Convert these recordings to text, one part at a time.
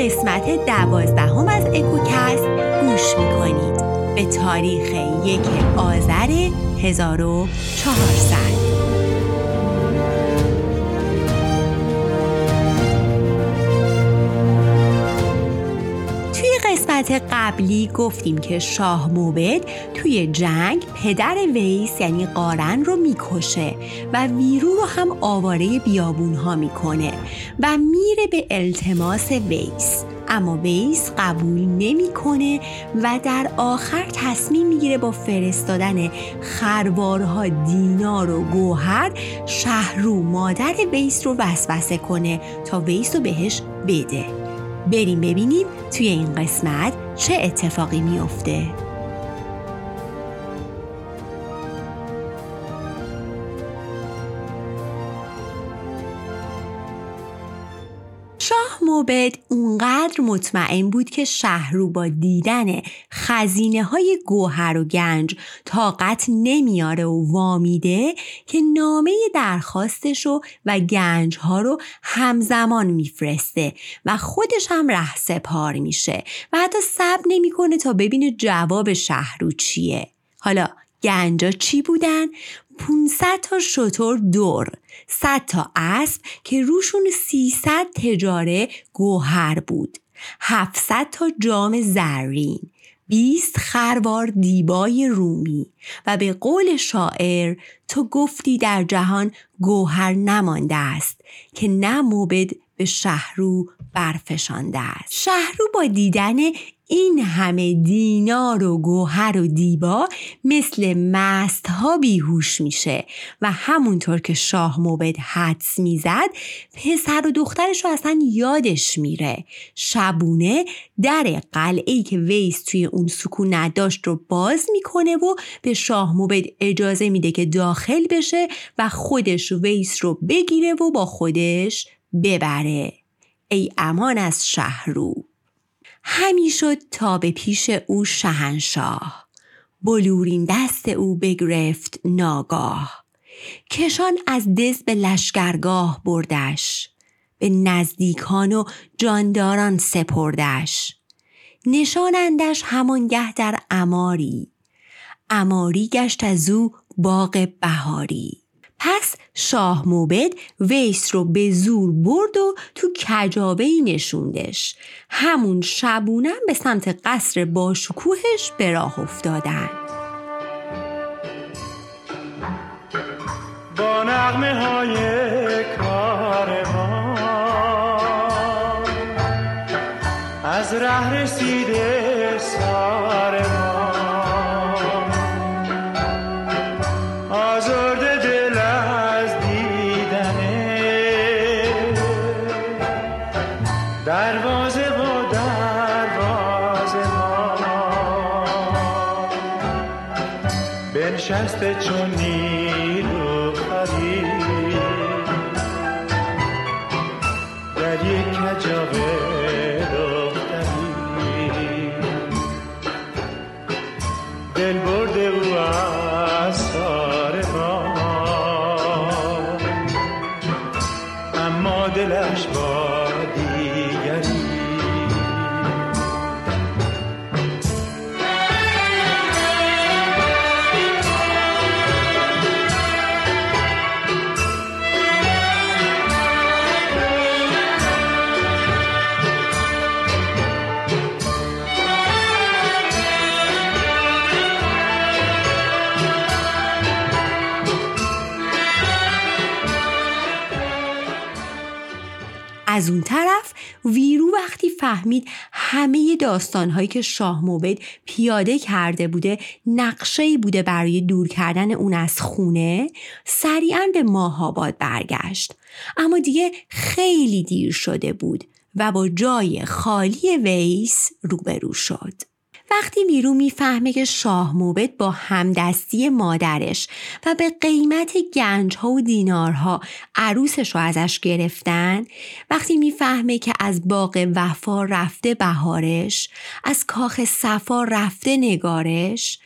قسمت دوازدهم از اکوکست گوش می‌کنید. به تاریخ یک آذر 1400 قبلی گفتیم که شاه موبد توی جنگ پدر ویس یعنی قارن رو می‌کشه و ویرو رو هم آواره بیابون ها می‌کنه و میره به التماس ویس. اما ویس قبول نمی‌کنه و در آخر تصمیم می‌گیره با فرستادن خروارها دینار و گوهر شهرو مادر ویس رو وسوسه کنه تا ویس رو بهش بده. بریم ببینیم توی این قسمت چه اتفاقی میافته. موبد اونقدر مطمئن بود که شهرو با دیدن خزینه های گوهر و گنج طاقت نمیاره و وامیده که نامه درخواستش و, و گنج ها رو همزمان میفرسته و خودش هم ره سپار میشه و حتی صبر نمی‌کنه تا ببینه جواب شهرو چیه حالا گنجا چی بودن؟ 500 تا شطور دور 100 تا اسب که روشون 300 تجاره گوهر بود. 700 تا جام زرین. 20 خروار دیبای رومی. و به قول شاعر تو گفتی در جهان گوهر نمانده است که نه موبد به شهرو برفشانده است. شهرو با دیدن این همه دینار و گوهر و دیبا مثل مست ها بیهوش میشه و همونطور که شاه موبد حدس می‌زد پسر و دخترش رو اصلا یادش میره. شبونه در قلعه که ویس توی اون سکون نداشت رو باز می‌کنه و به شاه موبد اجازه میده که داخل بشه و خودش ویس رو بگیره و با خودش ببره. ای امان از شهرو. همی شد تا به پیش او شهنشاه. بلورین دست او بگرفت ناگاه. کشان از دز به لشگرگاه بردش. به نزدیکان و جانداران سپردش. نشانندش همانگه در اماری. اماری گشت از او باغ بهاری. پس شاه موبد ویس رو به زور برد و تو کجابه نشوندش. همون شبونم به سمت قصر باشکوهش به راه افتادن. با نغمه های کاروان از ره رسیده بنشسته چون نیل و در یک کجابه دختری. دل برده از اون طرف ویرو وقتی فهمید همه داستانهایی که شاه موبد پیاده کرده بوده نقشه بوده برای دور کردن اون از خونه سریعا به ماهاباد برگشت. اما دیگه خیلی دیر شده بود و با جای خالی ویس روبرو شد. وقتی ویرو می‌فهمه که شاه موبت با همدستی مادرش و به قیمت گنج ها و دینارها عروسش رو ازش گرفتن وقتی می‌فهمه که از باغ وفا رفته بهارش از کاخ صفا رفته نگارش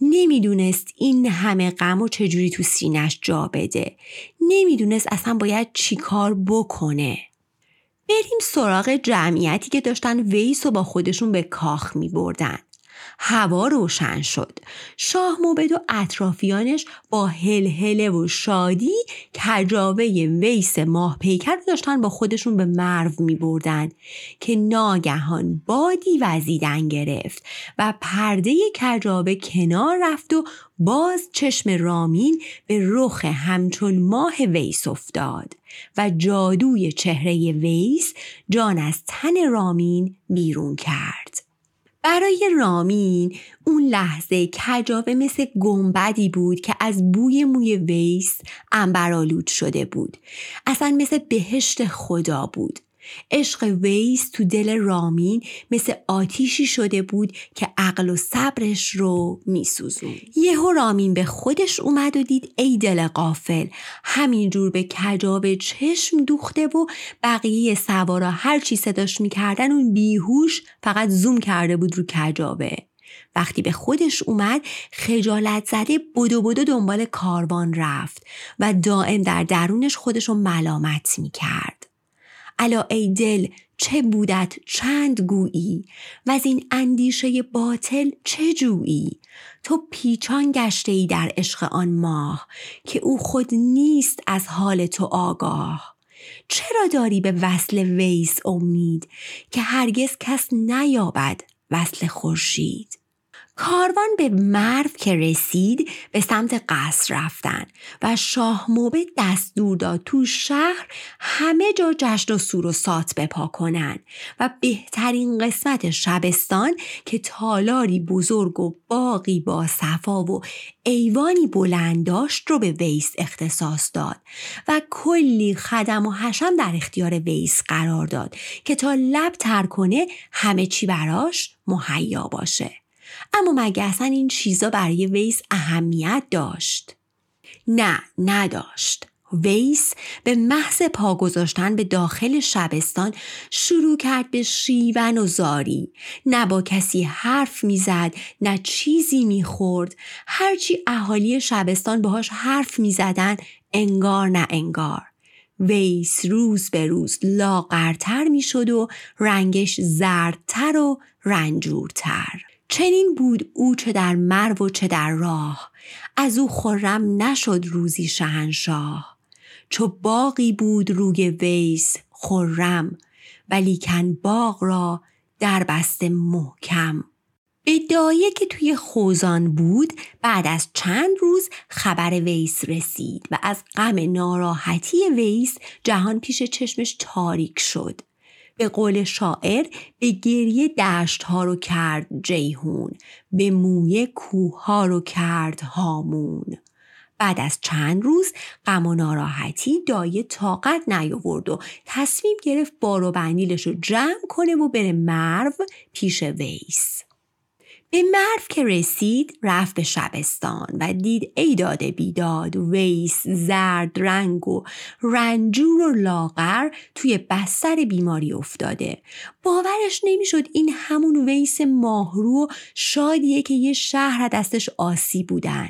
نمی‌دونست این همه غم و چجوری تو سینش جا بده نمی‌دونست اصلا باید چیکار بکنه بریم سراغ جمعیتی که داشتن ویس و با خودشون به کاخ می بردن. هوا روشن شد شاه موبد و اطرافیانش با هلهله و شادی کجاوه ویس ماه پیکر رو داشتن با خودشون به مرو می بردن که ناگهان بادی وزیدن گرفت و پرده کجاوه کنار رفت و باز چشم رامین به رخ همچون ماه ویس افتاد و جادوی چهره ویس جان از تن رامین بیرون کرد. برای رامین اون لحظه کجاوه مثل گنبدی بود که از بوی موی ویس انبرالود شده بود. اصلا مثل بهشت خدا بود. عشق ویس تو دل رامین مثل آتیشی شده بود که عقل و صبرش رو میسوزون یهو رامین به خودش اومد و دید ای دل قافل همینجور به کجاب چشم دوخته و بقیه سوارا هر چی صداش می‌کردن اون بیهوش فقط زوم کرده بود رو کجابه. وقتی به خودش اومد خجالت زده بدو بدو دنبال کاروان رفت و دائم در درونش خودشو ملامت می‌کرد. الا ای دل چه بودت؟ چند گویی؟ و از این اندیشه باطل چه جویی؟ تو پیچان گشته ای در عشق آن ماه که او خود نیست از حال تو آگاه. چرا داری به وصل ویس امید که هرگز کس نیابد وصل خورشید؟ کاروان به مرو که رسید به سمت قصر رفتن و شاه موبه دستور داد تو شهر همه جا جشن و سور و سات بپا کنن و بهترین قسمت شبستان که تالاری بزرگ و باقی با صفا و ایوانی بلند داشت رو به ویس اختصاص داد و کلی خدم و حشم در اختیار ویس قرار داد که تا لب تر کنه همه چی براش مهیا باشه. اما مگه اصلا این چیزا برای ویس اهمیت داشت؟ نه نداشت. ویس به محض پا گذاشتن به داخل شبستان شروع کرد به شیون و زاری نه با کسی حرف می‌زد نه چیزی می‌خورد هرچی اهالی شبستان باهاش حرف می‌زدن انگار نه انگار ویس روز به روز لاغرتر می‌شد و رنگش زردتر و رنجورتر چنین بود او چه در مرو و چه در راه. از او خرم نشد روزی شهنشاه. چو باقی بود روی ویس خرم ولیکن باغ را در بسته محکم. به دایه که توی خوزان بود بعد از چند روز خبر ویس رسید و از غم ناراحتی ویس جهان پیش چشمش تاریک شد. به قول شاعر به گریه دشت ها رو کرد جیهون به موی کوه ها رو کرد هامون. بعد از چند روز غم و ناراحتی دایه طاقت نیاورد و تصمیم گرفت بار و بندیلش رو جمع کنه و بره مرو پیش ویس. به مرو که رسید رفت به شبستان و دید ای داده بیداد ویس زرد رنگ و رنجور و لاغر توی بستر بیماری افتاده. باورش نمی‌شد این همون ویس ماهرو و شادیه که یه شهر دستش آسی بودن.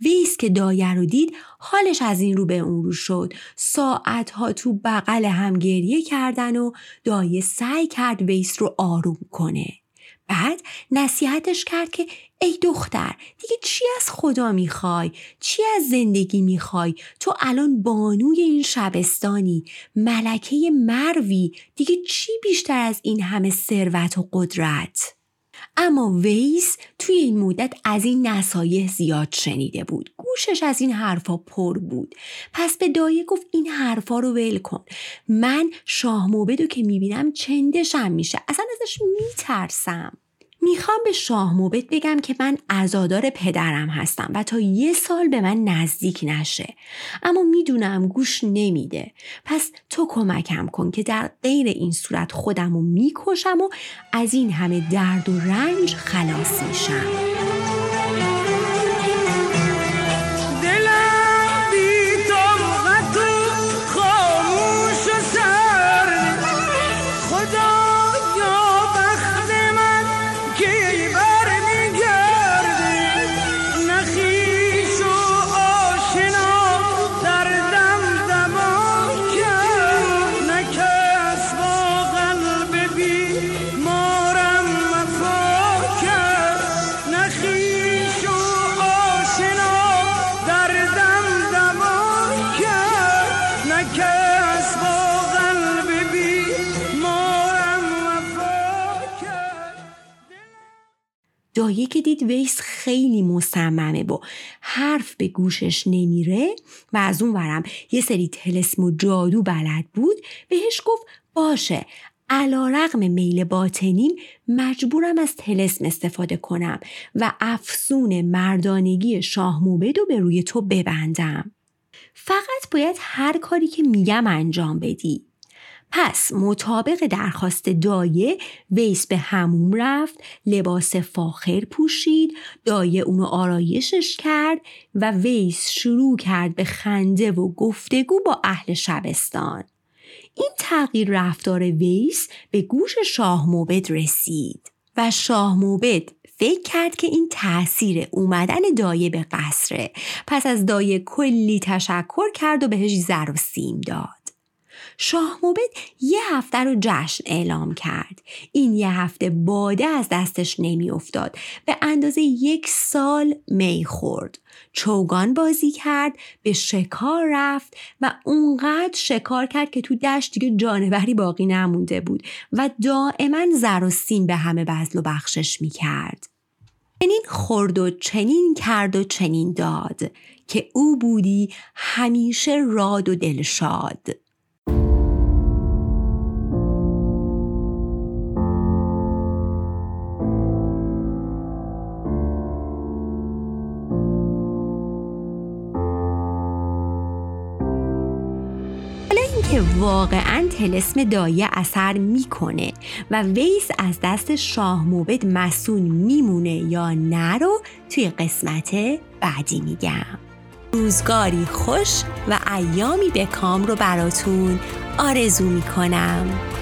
ویس که دایه رو دید حالش از این رو به اون رو شد. ساعتها تو بغل هم گریه کردن و دایه سعی کرد ویس رو آروم کنه. بعد نصیحتش کرد که ای دختر دیگه چی از خدا می‌خوای؟ چی از زندگی می‌خوای؟ تو الان بانوی این شبستانی ملکه مروی دیگه چی بیشتر از این همه ثروت و قدرت؟ اما ویس توی این مدت از این نصایح زیاد شنیده بود. گوشش از این حرفا پر بود. پس به دایه گفت این حرفا رو ول کن. من شاه موبدو که می‌بینم چندشم میشه. اصلا ازش میترسم. می‌خوام به شاه موبت بگم که من ازادار پدرم هستم و تا یه سال به من نزدیک نشه. اما می‌دونم گوش نمیده. پس تو کمکم کن که در غیر این صورت خودم رو می‌کشم و از این همه درد و رنج خلاص میشم. دایه که دید ویس خیلی مصممه و حرف به گوشش نمیره و از اون ورم یه سری تلسم و جادو بلد بود بهش گفت باشه علا رقم میل باطنیم مجبورم از تلسم استفاده کنم و افسون مردانگی شاه موبد رو به روی تو ببندم. فقط باید هر کاری که میگم انجام بدی. پس مطابق درخواست دایه ویس به هموم رفت لباس فاخر پوشید دایه اونو آرایشش کرد و ویس شروع کرد به خنده و گفتگو با اهل شبستان. این تغییر رفتار ویس به گوش شاه موبد رسید و شاه موبد فکر کرد که این تاثیر اومدن دایه به قصره. پس از دایه کلی تشکر کرد و بهش زر و سیم داد. شاه موبد یه هفته رو جشن اعلام کرد. این یه هفته باده از دستش نمیافتاد. به اندازه یک سال می خورد. چوگان بازی کرد به شکار رفت و اونقدر شکار کرد که تو دشت دیگه جانوری باقی نمونده بود و دائما زر و سیم به همه بزل و بخشش می‌کرد. چنین خورد و چنین کرد و چنین داد که او بودی همیشه راد و دلشاد. واقعا تلسم دایه اثر می‌کنه و ویس از دست شاه موبد مسون میمونه یا نه رو توی قسمت بعدی میگم. روزگاری خوش و ایامی به کام رو براتون آرزو می‌کنم.